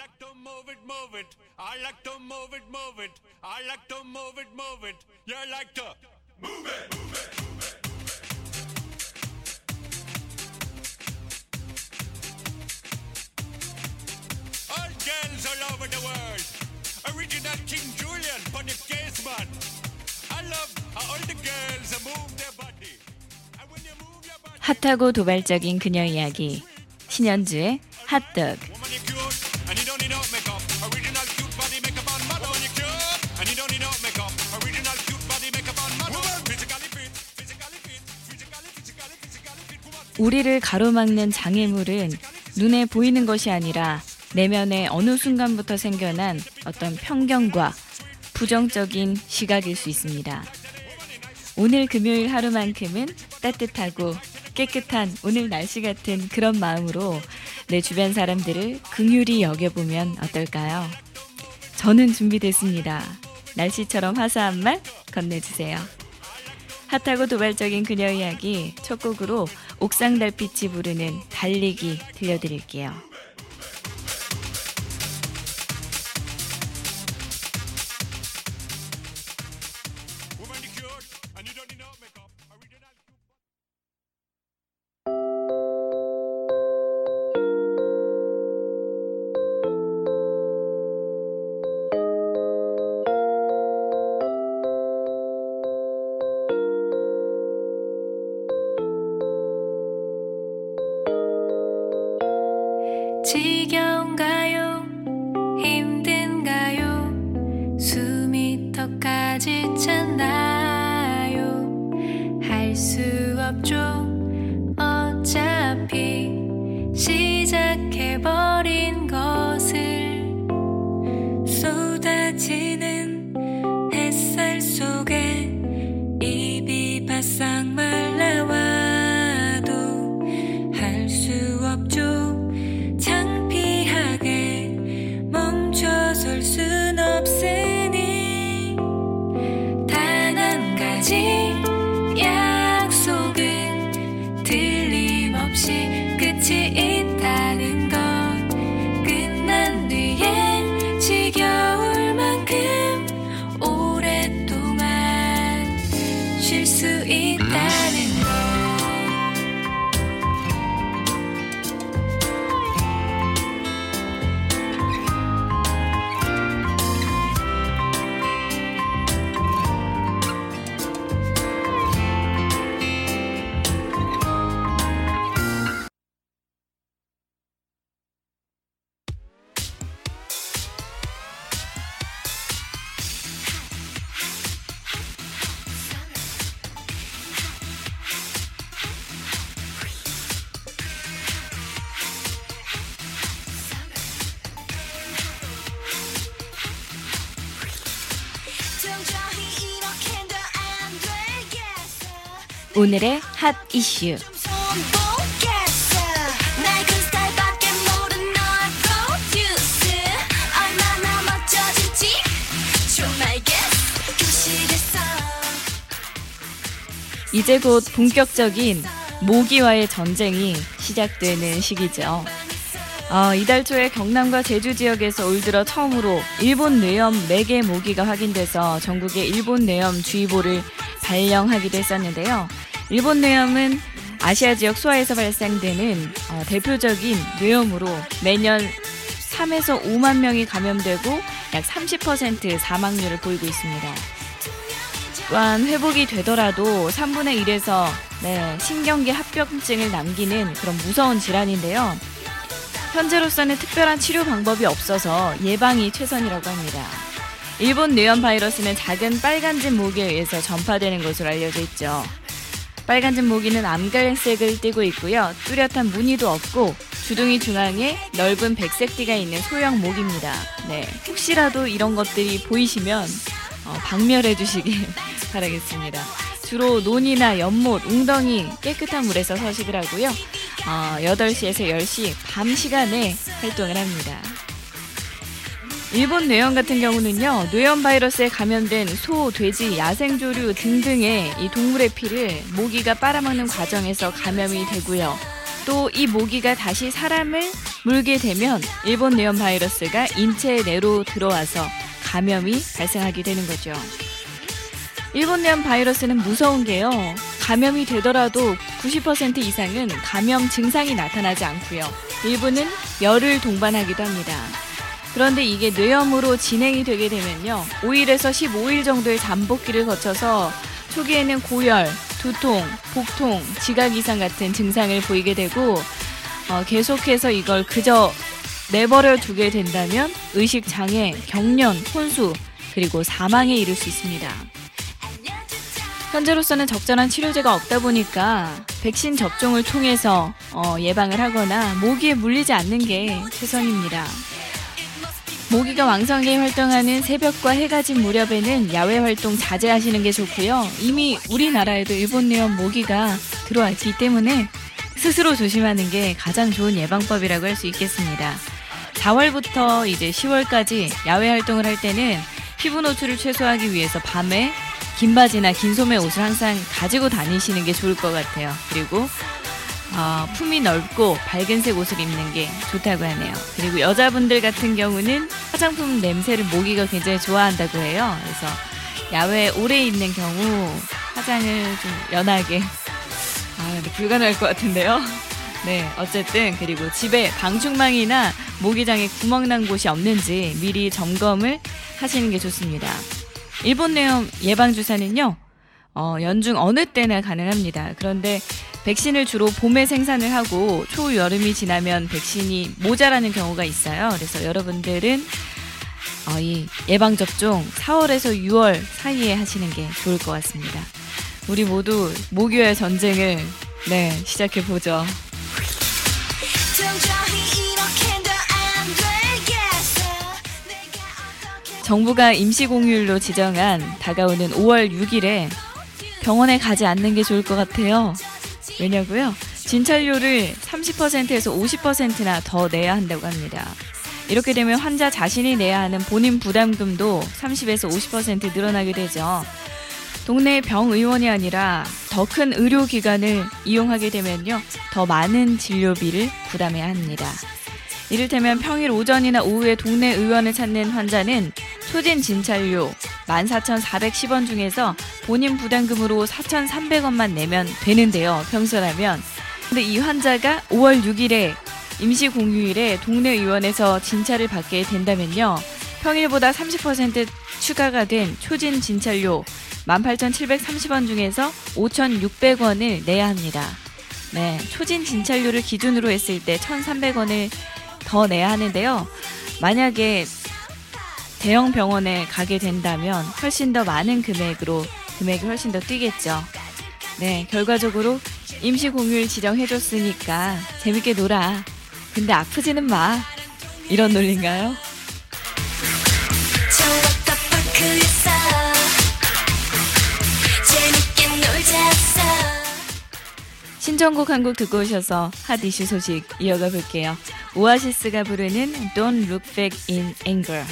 like to move it, move it. I like to move it, move it. I like to move it, move it. You like to move it, move it. All girls all over the world. Original King Julian, Bonnie Caseman. I love how all the girls move their body. 핫하고 도발적인 그녀 이야기. 신현주의 woman 우리를 가로막는 장애물은 눈에 보이는 것이 아니라 내면의 어느 순간부터 생겨난 어떤 편견과 부정적인 시각일 수 있습니다. 오늘 금요일 하루만큼은 따뜻하고 깨끗한 오늘 날씨 같은 그런 마음으로 내 주변 사람들을 긍휼히 여겨보면 어떨까요? 저는 준비됐습니다. 날씨처럼 화사한 말 건네주세요. 핫하고 도발적인 그녀 이야기 첫 곡으로 옥상 달빛이 부르는 달리기 들려드릴게요. 겠어 교실에서 이제 곧 본격적인 모기와의 전쟁이 시작되는 시기죠. 어, 이달 초에 경남과 제주 지역에서 올 들어 처음으로 일본 뇌염 4개 모기가 확인돼서 전국에 일본 뇌염 주의보를 발령하기도 했었는데요. 일본 뇌염은 아시아 지역 수하에서 발생되는 어, 대표적인 뇌염으로 매년 3에서 5만 명이 감염되고 약 30% 사망률을 보이고 있습니다. 또한 회복이 되더라도 3분의 1에서 네, 신경계 합병증을 남기는 그런 무서운 질환인데요. 현재로서는 특별한 치료 방법이 없어서 예방이 최선이라고 합니다. 일본 뇌염 바이러스는 작은 빨간진 모기에 의해서 전파되는 것으로 알려져 있죠. 빨간진 모기는 암갈색을 띠고 있고요. 뚜렷한 무늬도 없고 주둥이 중앙에 넓은 백색 띠가 있는 소형 모기입니다. 네, 혹시라도 이런 것들이 보이시면 어, 박멸해 주시길 바라겠습니다. 주로 논이나 연못, 웅덩이 깨끗한 물에서 서식을 하고요. 어, 8시에서 10시 밤 시간에 활동을 합니다. 일본 뇌염 같은 경우는요, 뇌염 바이러스에 감염된 소, 돼지, 야생조류 등등의 이 동물의 피를 모기가 빨아먹는 과정에서 감염이 되고요. 또 이 모기가 다시 사람을 물게 되면 일본 뇌염 바이러스가 인체 내로 들어와서 감염이 발생하게 되는 거죠. 일본 뇌염 바이러스는 무서운 게요. 감염이 되더라도 90% 이상은 감염 증상이 나타나지 않고요. 일부는 열을 동반하기도 합니다. 그런데 이게 뇌염으로 진행이 되게 되면요. 5일에서 15일 정도의 잠복기를 거쳐서 초기에는 고열, 두통, 복통, 지각 이상 같은 증상을 보이게 되고 어, 계속해서 이걸 그저 내버려 두게 된다면 의식 장애, 경련, 혼수 그리고 사망에 이를 수 있습니다. 현재로서는 적절한 치료제가 없다 보니까 백신 접종을 통해서 어, 예방을 하거나 모기에 물리지 않는 게 최선입니다. 모기가 왕성하게 활동하는 새벽과 해가 진 무렵에는 야외 활동 자제하시는 게 좋고요. 이미 우리나라에도 일본 뇌염 모기가 들어왔기 때문에 스스로 조심하는 게 가장 좋은 예방법이라고 할 수 있겠습니다. 4월부터 이제 10월까지 야외 활동을 할 때는 피부 노출을 최소화하기 위해서 밤에 긴 바지나 긴 소매 옷을 항상 가지고 다니시는 게 좋을 것 같아요. 그리고 어, 품이 넓고 밝은색 옷을 입는 게 좋다고 하네요. 그리고 여자분들 같은 경우는 화장품 냄새를 모기가 굉장히 좋아한다고 해요. 그래서 야외에 오래 있는 경우 화장을 좀 연하게 아, 근데 불가능할 것 같은데요. 네, 어쨌든 그리고 집에 방충망이나 모기장에 구멍 난 곳이 없는지 미리 점검을 하시는 게 좋습니다. 일본 뇌염 예방 주사는요. 어, 연중 어느 때나 가능합니다. 그런데 백신을 주로 봄에 생산을 하고 초여름이 지나면 백신이 모자라는 경우가 있어요. 그래서 여러분들은 어, 이 예방 접종 4월에서 6월 사이에 하시는 게 좋을 것 같습니다. 우리 모두 모기와의 전쟁을 네 시작해 보죠. 정부가 임시 공휴일로 지정한 다가오는 5월 6일에 병원에 가지 않는 게 좋을 것 같아요. 왜냐고요? 진찰료를 30%에서 50%나 더 내야 한다고 합니다. 이렇게 되면 환자 자신이 내야 하는 본인 부담금도 30에서 50% 늘어나게 되죠. 동네 병의원이 아니라 더 큰 의료기관을 이용하게 되면요. 더 많은 진료비를 부담해야 합니다. 이를테면 평일 오전이나 오후에 동네 의원을 찾는 환자는 초진 진찰료 14,410원 중에서 본인 부담금으로 4,300원만 내면 되는데요. 평소라면. 근데 이 환자가 5월 6일에 임시 공휴일에 동네 의원에서 진찰을 받게 된다면요. 평일보다 30% 추가가 된 초진 진찰료 18,730원 중에서 5,600원을 내야 합니다. 네, 초진 진찰료를 기준으로 했을 때 1,300원을 더 내야 하는데요. 만약에 대형 병원에 가게 된다면 훨씬 더 많은 금액으로 금액이 훨씬 더 뛰겠죠. 네, 결과적으로 임시 공휴일 지정해줬으니까 재밌게 놀아. 근데 아프지는 마. 이런 논리인가요? 놀자서 신청곡 한 곡 듣고 오셔서 핫 이슈 소식 이어가 볼게요. 오아시스가 부르는 Don't Look Back in Anger.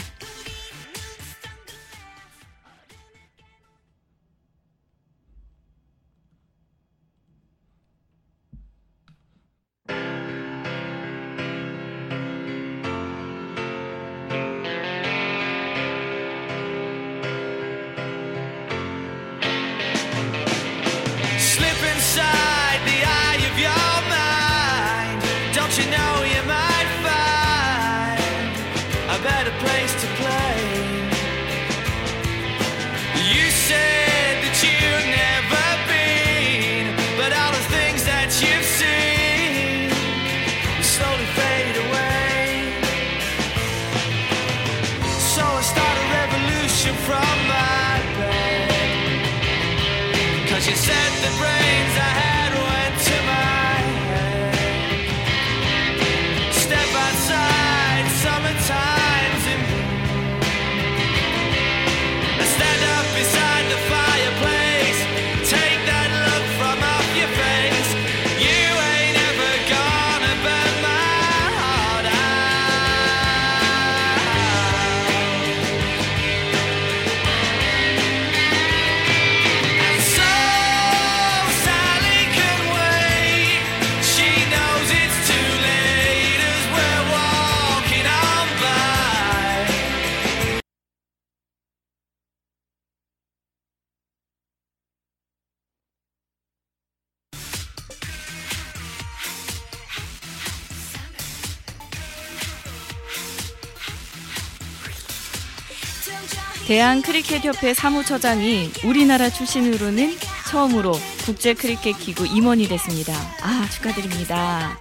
대한 크리켓협회 사무처장이 우리나라 출신으로는 처음으로 국제 크리켓 기구 임원이 됐습니다. 아, 축하드립니다.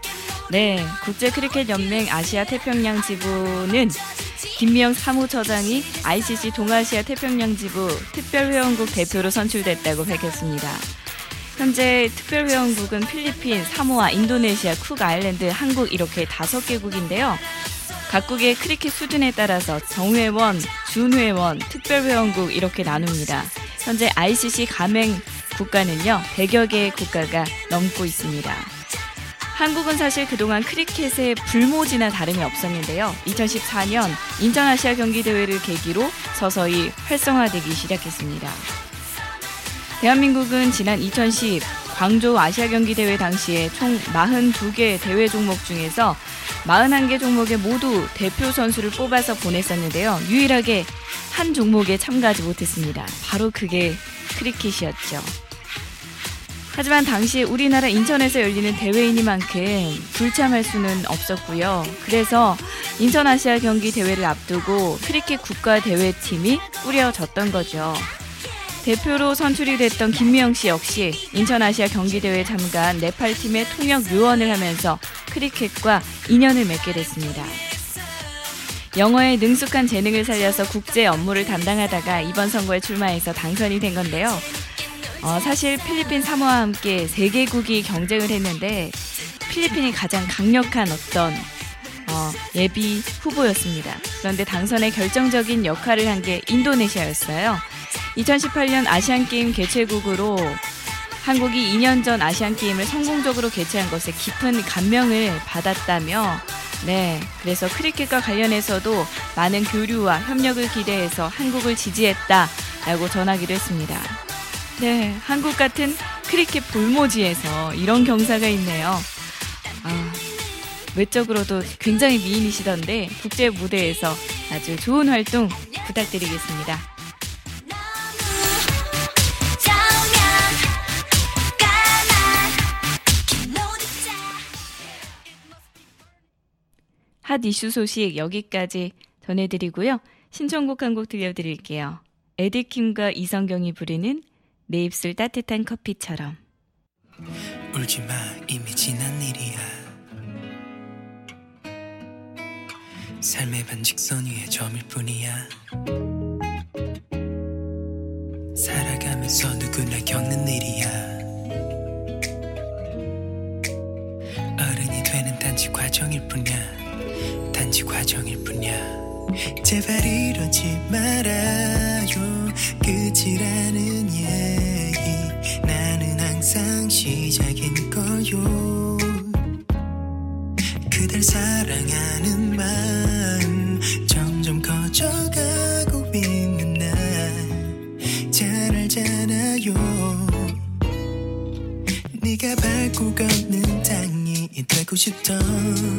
네, 국제 크리켓 연맹 아시아 태평양 지부는 김미영 사무처장이 ICC 동아시아 태평양 지부 특별회원국 대표로 선출됐다고 밝혔습니다. 현재 특별회원국은 필리핀, 사모아, 인도네시아, 쿡 아일랜드, 한국 이렇게 다섯 개국인데요. 각국의 크리켓 수준에 따라서 정회원, 준회원, 특별회원국 이렇게 나눕니다. 현재 ICC 가맹 국가는요, 100여 개의 국가가 넘고 있습니다. 한국은 사실 그동안 크리켓의 불모지나 다름이 없었는데요. 2014년 인천아시아 경기대회를 계기로 서서히 활성화되기 시작했습니다. 대한민국은 지난 2010 광저우 아시아 경기 대회 당시에 총 42개 대회 종목 중에서 41개 종목에 모두 대표 선수를 뽑아서 보냈었는데요. 유일하게 한 종목에 참가하지 못했습니다. 바로 그게 크리켓이었죠. 하지만 당시 우리나라 인천에서 열리는 대회이니만큼 불참할 수는 없었고요. 그래서 인천 아시아 경기 대회를 앞두고 크리켓 국가 대회팀이 꾸려졌던 거죠. 대표로 선출이 됐던 김미영 씨 역시 인천 아시아 경기 대회 참가한 네팔 팀의 통역 요원을 하면서 크리켓과 인연을 맺게 됐습니다. 영어에 능숙한 재능을 살려서 국제 업무를 담당하다가 이번 선거에 출마해서 당선이 된 건데요. 어, 사실 필리핀 사모와 함께 세 개국이 경쟁을 했는데 필리핀이 가장 강력한 어떤 어, 예비 후보였습니다. 그런데 당선에 결정적인 역할을 한 게 인도네시아였어요. 2018년 아시안 게임 개최국으로 한국이 2년 전 아시안 게임을 성공적으로 개최한 것에 깊은 감명을 받았다며 네, 그래서 크리켓과 관련해서도 많은 교류와 협력을 기대해서 한국을 지지했다라고 전하기도 했습니다. 네, 한국 같은 크리켓 볼모지에서 이런 경사가 있네요. 아, 외적으로도 굉장히 미인이시던데 국제 무대에서 아주 좋은 활동 부탁드리겠습니다. 핫 이슈 소식 여기까지 전해드리고요. 신청곡 한 곡 들려드릴게요. 에디킴과 이성경이 부르는 내 입술 따뜻한 커피처럼. 울지 마 이미 지난 일이야 삶의 반직선 위에 점일 뿐이야 살아가면서 누구나 겪는 일이야 어른이 되는 단지 과정일 뿐이야 단지 과정일 뿐이야. 제발 이러지 말아요. 끝이라는 얘기. 나는 항상 시작인 거요. 그댈 사랑하는 마음 점점 커져가고 있는 나잘 알잖아요. 네가 밟고 걷는 땅이 되고 싶던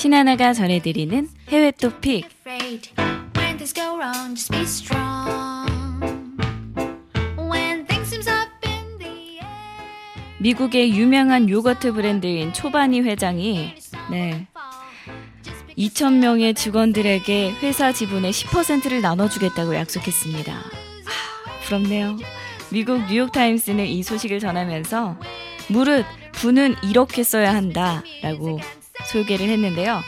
신하나가 전해드리는 해외 토픽. 미국의 유명한 요거트 브랜드인 초바니 회장이 네, 2,000명의 직원들에게 회사 지분의 10%를 나눠주겠다고 약속했습니다. 아, 부럽네요. 미국 뉴욕타임스는 이 소식을 전하면서 무릇 부는 이렇게 써야 한다 라고 소개를 했는데요.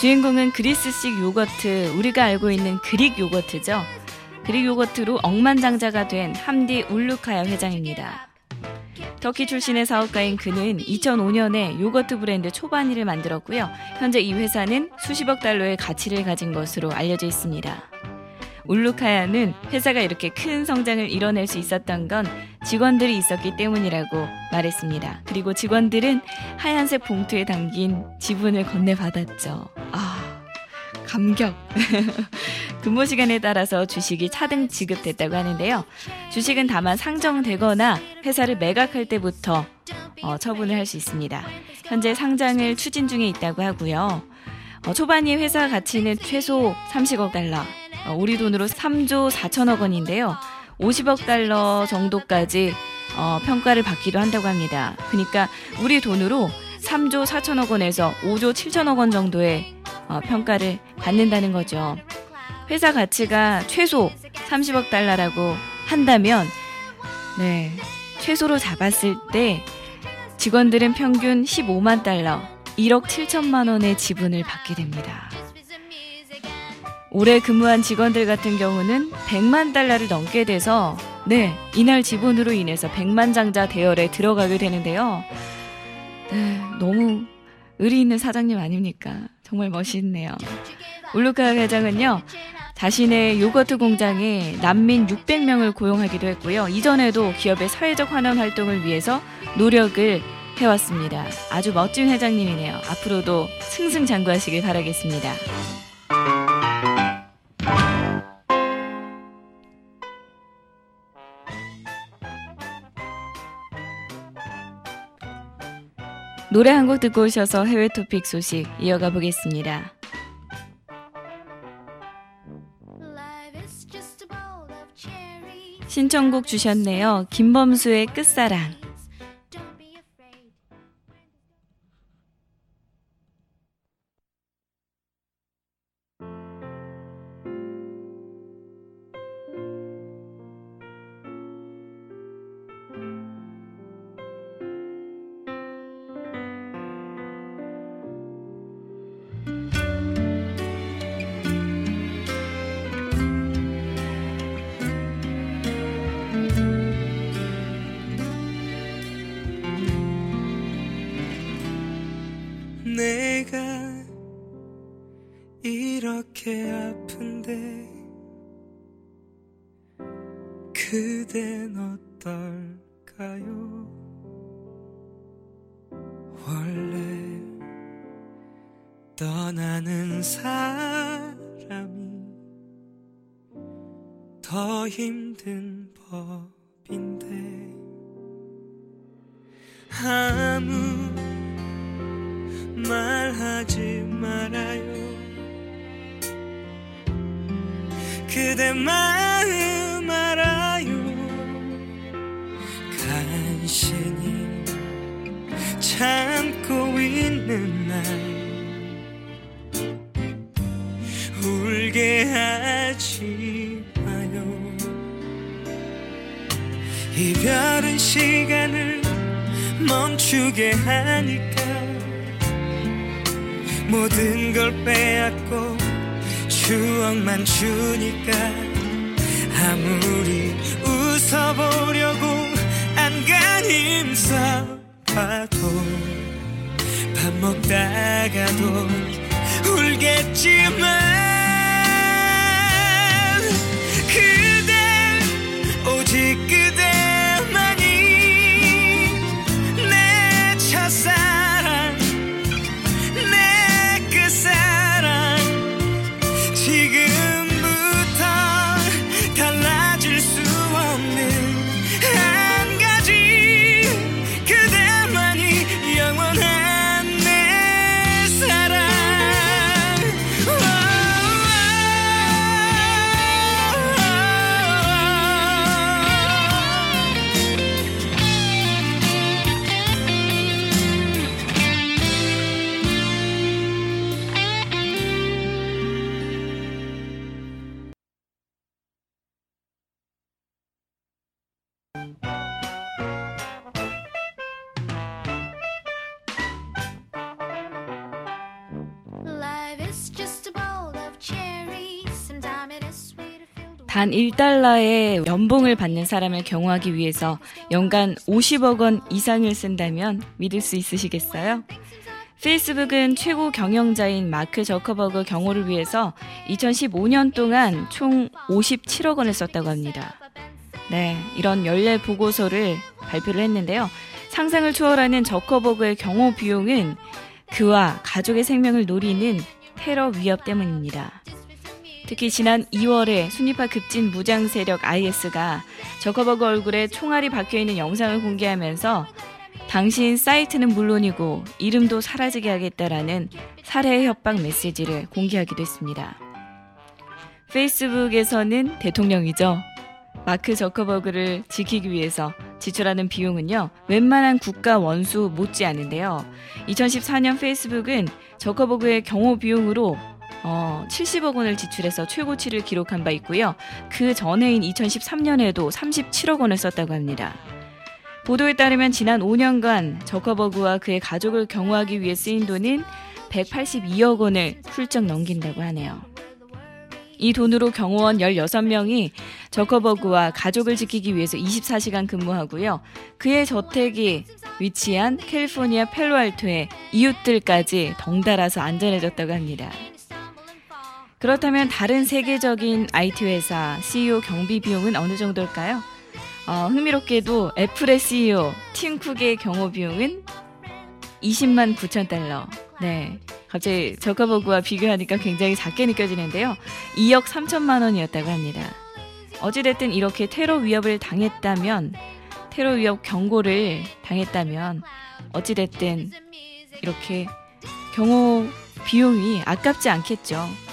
주인공은 그리스식 요거트, 우리가 알고 있는 그릭 요거트죠. 그릭 요거트로 억만장자가 된 함디 울루카야 회장입니다. 터키 출신의 사업가인 그는 2005년에 요거트 브랜드 초바니를 만들었고요. 현재 이 회사는 수십억 달러의 가치를 가진 것으로 알려져 있습니다. 울루카야는 회사가 이렇게 큰 성장을 이뤄낼 수 있었던 건 직원들이 있었기 때문이라고 말했습니다. 그리고 직원들은 하얀색 봉투에 담긴 지분을 건네받았죠. 아, 감격. 근무 시간에 따라서 주식이 차등 지급됐다고 하는데요. 주식은 다만 상정되거나 회사를 매각할 때부터 어, 처분을 할 수 있습니다. 현재 상장을 추진 중에 있다고 하고요. 어, 초반이 회사 가치는 최소 30억 달러, 어, 우리 돈으로 3조 4천억 원인데요. 50억 달러 정도까지 어, 평가를 받기도 한다고 합니다. 그러니까 우리 돈으로 3조 4천억 원에서 5조 7천억 원 정도의 어, 평가를 받는다는 거죠. 회사 가치가 최소 30억 달러라고 한다면, 네, 최소로 잡았을 때 직원들은 평균 15만 달러, 1억 7천만 원의 지분을 받게 됩니다. 올해 근무한 직원들 같은 경우는 100만 달러를 넘게 돼서 네, 이날 지분으로 인해서 100만 장자 대열에 들어가게 되는데요. 네, 너무 의리 있는 사장님 아닙니까? 정말 멋있네요. 울루카 회장은요, 자신의 요거트 공장에 난민 600명을 고용하기도 했고요. 이전에도 기업의 사회적 환원 활동을 위해서 노력을 해왔습니다. 아주 멋진 회장님이네요. 앞으로도 승승장구하시길 바라겠습니다. 노래 한 곡 듣고 오셔서 해외 토픽 소식 이어가 보겠습니다. 신청곡 주셨네요. 김범수의 끝사랑. 내가 이렇게 아픈데 그댄 어떨까요? 원래 떠나는 사람이 더 힘든 법인데 아무 말하지 말아요. 그대 마음 알아요. 간신히 참고 있는 날 울게 하지 마요. 이별은 시간을 멈추게 하니까 모든 걸 빼앗고 추억만 주니까 아무리 웃어보려고 안간 힘 써봐도 밥 먹다가도 울겠지만 그대 오직 단 1달러의 연봉을 받는 사람을 경호하기 위해서 연간 50억 원 이상을 쓴다면 믿을 수 있으시겠어요? 페이스북은 최고 경영자인 마크 저커버그 경호를 위해서 2015년 동안 총 57억 원을 썼다고 합니다. 네, 이런 연례 보고서를 발표를 했는데요. 상상을 초월하는 저커버그의 경호 비용은 그와 가족의 생명을 노리는 테러 위협 때문입니다. 특히 지난 2월에 순위파 급진 무장 세력 IS가 저커버그 얼굴에 총알이 박혀 있는 영상을 공개하면서 당신 사이트는 물론이고 이름도 사라지게 하겠다라는 살해 협박 메시지를 공개하기도 했습니다. 페이스북에서는 대통령이죠. 마크 저커버그를 지키기 위해서 지출하는 비용은요, 웬만한 국가 원수 못지 않은데요. 2014년 페이스북은 저커버그의 경호 비용으로 어, 70억 원을 지출해서 최고치를 기록한 바 있고요. 그 전해인 2013년에도 37억 원을 썼다고 합니다. 보도에 따르면 지난 5년간 저커버그와 그의 가족을 경호하기 위해 쓰인 돈은 182억 원을 훌쩍 넘긴다고 하네요. 이 돈으로 경호원 16명이 저커버그와 가족을 지키기 위해서 24시간 근무하고요. 그의 저택이 위치한 캘리포니아 펠로알토의 이웃들까지 덩달아서 안전해졌다고 합니다. 그렇다면 다른 세계적인 IT 회사 CEO 경비 비용은 어느 정도일까요? 어, 흥미롭게도 애플의 CEO 팀 쿡의 경호 비용은 20만 9천 달러. 네. 갑자기 저커버그와 비교하니까 굉장히 작게 느껴지는데요. 2억 3천만 원이었다고 합니다. 어찌됐든 이렇게 테러 위협을 당했다면, 테러 위협 경고를 당했다면, 어찌됐든 이렇게 경호 비용이 아깝지 않겠죠.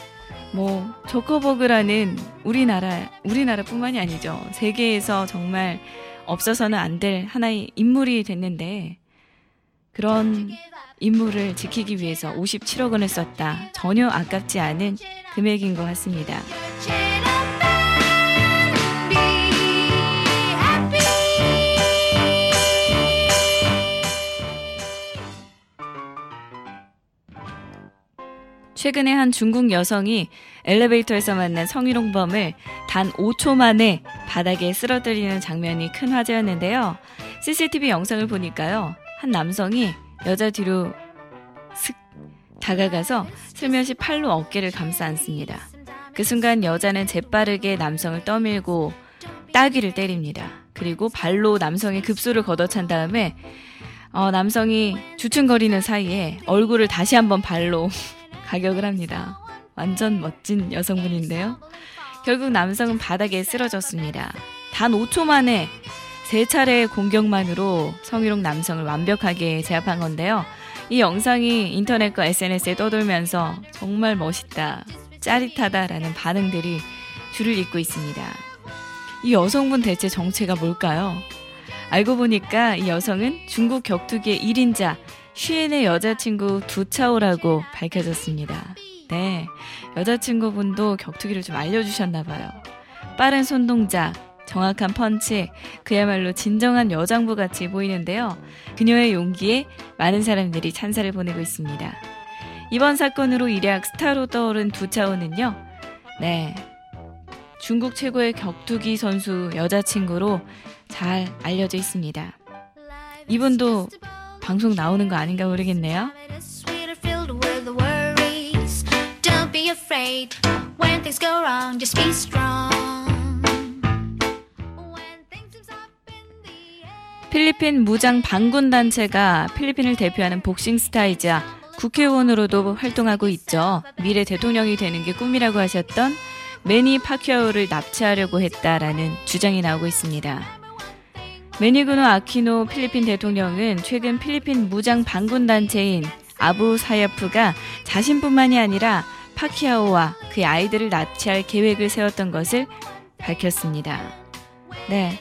뭐 저커버그라는 우리나라 우리나라뿐만이 아니죠. 세계에서 정말 없어서는 안 될 하나의 인물이 됐는데 그런 인물을 지키기 위해서 57억 원을 썼다. 전혀 아깝지 않은 금액인 것 같습니다. 최근에 한 중국 여성이 엘리베이터에서 만난 성희롱범을 단 5초 만에 바닥에 쓰러뜨리는 장면이 큰 화제였는데요. CCTV 영상을 보니까요. 한 남성이 여자 뒤로 슥 다가가서 슬며시 팔로 어깨를 감싸 안습니다. 그 순간 여자는 재빠르게 남성을 떠밀고 따귀를 때립니다. 그리고 발로 남성의 급소를 걷어찬 다음에 어, 남성이 주춤거리는 사이에 얼굴을 다시 한번 발로 가격을 합니다. 완전 멋진 여성분인데요. 결국 남성은 바닥에 쓰러졌습니다. 단 5초 만에 세 차례의 공격만으로 성희롱 남성을 완벽하게 제압한 건데요. 이 영상이 인터넷과 SNS에 떠돌면서 정말 멋있다, 짜릿하다라는 반응들이 줄을 잇고 있습니다. 이 여성분 대체 정체가 뭘까요? 알고 보니까 이 여성은 중국 격투기의 1인자 쉬엔의 여자친구 두차오라고 밝혀졌습니다. 네, 여자친구분도 격투기를 좀 알려주셨나 봐요. 빠른 손동작, 정확한 펀치, 그야말로 진정한 여장부 같이 보이는데요. 그녀의 용기에 많은 사람들이 찬사를 보내고 있습니다. 이번 사건으로 일약 스타로 떠오른 두차오는요, 네, 중국 최고의 격투기 선수 여자친구로 잘 알려져 있습니다. 이분도 방송 나오는 거 아닌가 모르겠네요. 필리핀 무장 반군 단체가 필리핀을 대표하는 복싱 스타이자 국회의원으로도 활동하고 있죠. 미래 대통령이 되는 게 꿈이라고 하셨던 매니 파키아오를 납치하려고 했다라는 주장이 나오고 있습니다. 매니구노 아키노 필리핀 대통령은 최근 필리핀 무장 반군 단체인 아부 사야프가 자신뿐만이 아니라 파키아오와 그의 아이들을 납치할 계획을 세웠던 것을 밝혔습니다. 네.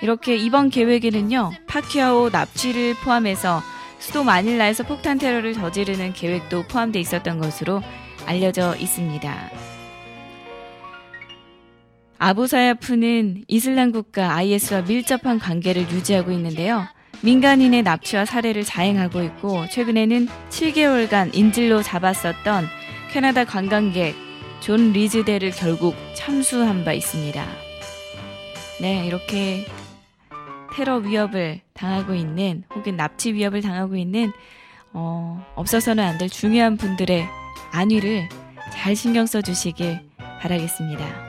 이렇게 이번 계획에는요, 파키아오 납치를 포함해서 수도 마닐라에서 폭탄 테러를 저지르는 계획도 포함되어 있었던 것으로 알려져 있습니다. 아부사야프는 이슬람 국가 IS와 밀접한 관계를 유지하고 있는데요. 민간인의 납치와 살해를 자행하고 있고 최근에는 7개월간 인질로 잡았었던 캐나다 관광객 존 리즈델을 결국 참수한 바 있습니다. 네, 이렇게 테러 위협을 당하고 있는 혹은 납치 위협을 당하고 있는 어, 없어서는 안 될 중요한 분들의 안위를 잘 신경 써 주시길 바라겠습니다.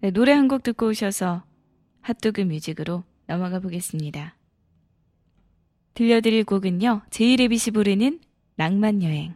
네, 노래 한 곡 듣고 오셔서 핫도그 뮤직으로 넘어가 보겠습니다. 들려드릴 곡은요, 제이레빗이 부르는 낭만 여행.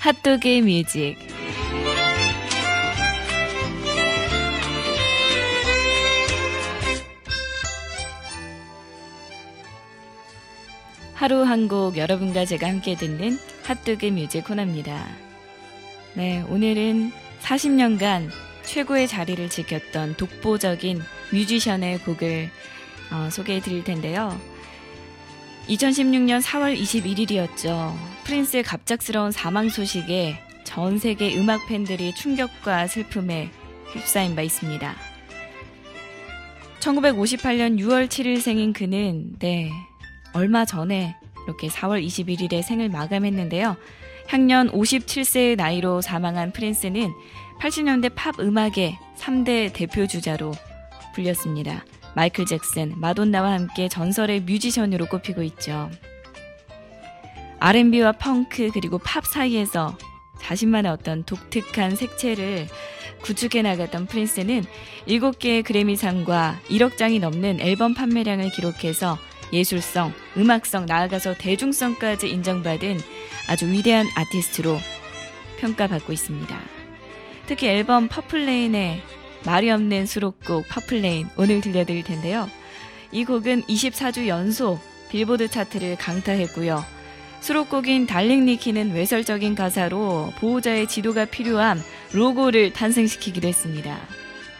핫도그 Music. 하루 한 곡 여러분과 제가 함께 듣는 핫도그 Music 코너입니다. 네, 오늘은 40년간 최고의 자리를 지켰던 독보적인 뮤지션의 곡을 어, 소개해 드릴 텐데요. 2016년 4월 21일이었죠. 프린스의 갑작스러운 사망 소식에 전 세계 음악 팬들이 충격과 슬픔에 휩싸인 바 있습니다. 1958년 6월 7일 생인 그는 네 얼마 전에 이렇게 4월 21일에 생을 마감했는데요. 향년 57세의 나이로 사망한 프린스는 80년대 팝 음악의 3대 대표 주자로 불렸습니다. 마이클 잭슨, 마돈나와 함께 전설의 뮤지션으로 꼽히고 있죠. R&B와 펑크 그리고 팝 사이에서 자신만의 어떤 독특한 색채를 구축해 나갔던 프린스는 7개의 그래미상과 1억 장이 넘는 앨범 판매량을 기록해서 예술성, 음악성, 나아가서 대중성까지 인정받은 아주 위대한 아티스트로 평가받고 있습니다. 특히 앨범 Purple Rain의 말이 없는 수록곡 Purple Rain 오늘 들려드릴 텐데요. 이 곡은 24주 연속 빌보드 차트를 강타했고요. 수록곡인 Darling Nikki는 외설적인 가사로 보호자의 지도가 필요함 로고를 탄생시키기도 했습니다.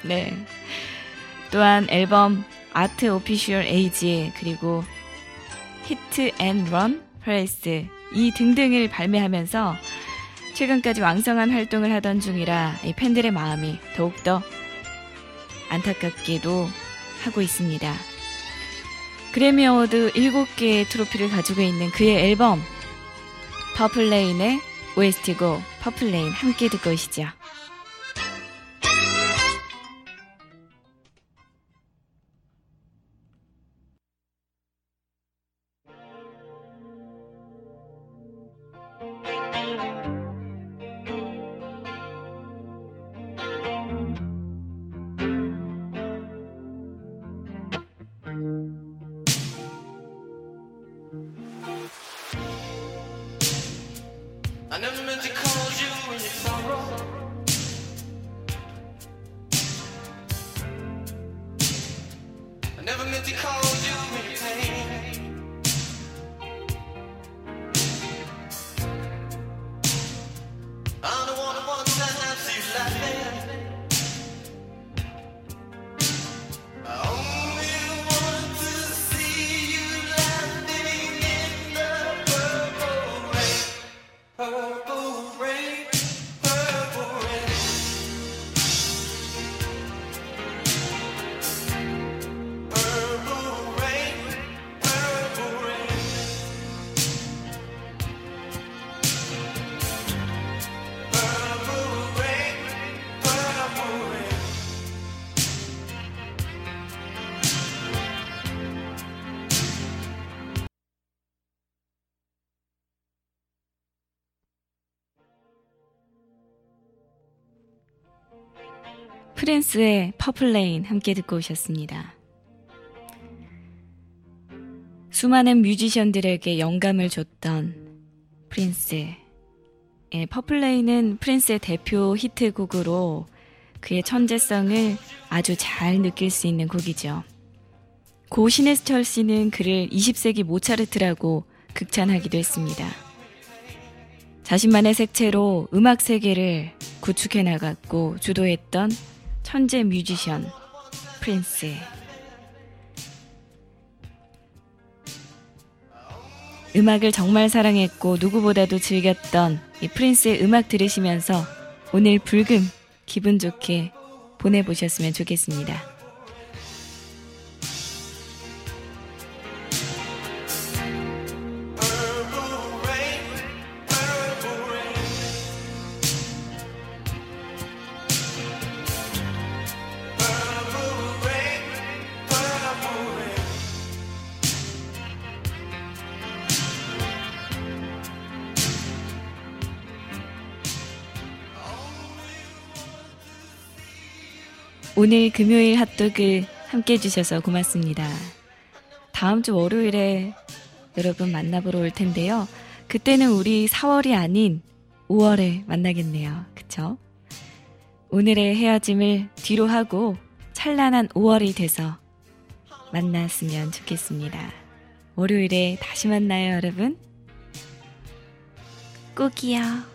네. 또한 앨범 Art Official Age 그리고 Hit n Run Phase 이 등등을 발매하면서 최근까지 왕성한 활동을 하던 중이라 이 팬들의 마음이 더욱더 안타깝게도 하고 있습니다. 그래미 어워드 7개의 트로피를 가지고 있는 그의 앨범 Purple Rain의 OST고 Purple Rain 함께 듣고 오시죠. Never meant to cause you any sorrow. 프린스의 Purple Rain 함께 듣고 오셨습니다. 수많은 뮤지션들에게 영감을 줬던 프린스. 예, Purple Rain은 프린스의 대표 히트곡으로 그의 천재성을 아주 잘 느낄 수 있는 곡이죠. 고 신해철 씨는 그를 20세기 모차르트라고 극찬하기도 했습니다. 자신만의 색채로 음악 세계를 구축해 나갔고 주도했던 천재 뮤지션 프린스. 음악을 정말 사랑했고 누구보다도 즐겼던 이 프린스의 음악 들으시면서 오늘 불금 기분 좋게 보내보셨으면 좋겠습니다. 오늘 금요일 핫도그 함께 해주셔서 고맙습니다. 다음 주 월요일에 여러분 만나보러 올 텐데요. 그때는 우리 4월이 아닌 5월에 만나겠네요. 그쵸? 오늘의 헤어짐을 뒤로 하고 찬란한 5월이 돼서 만났으면 좋겠습니다. 월요일에 다시 만나요, 여러분. 꼭이요.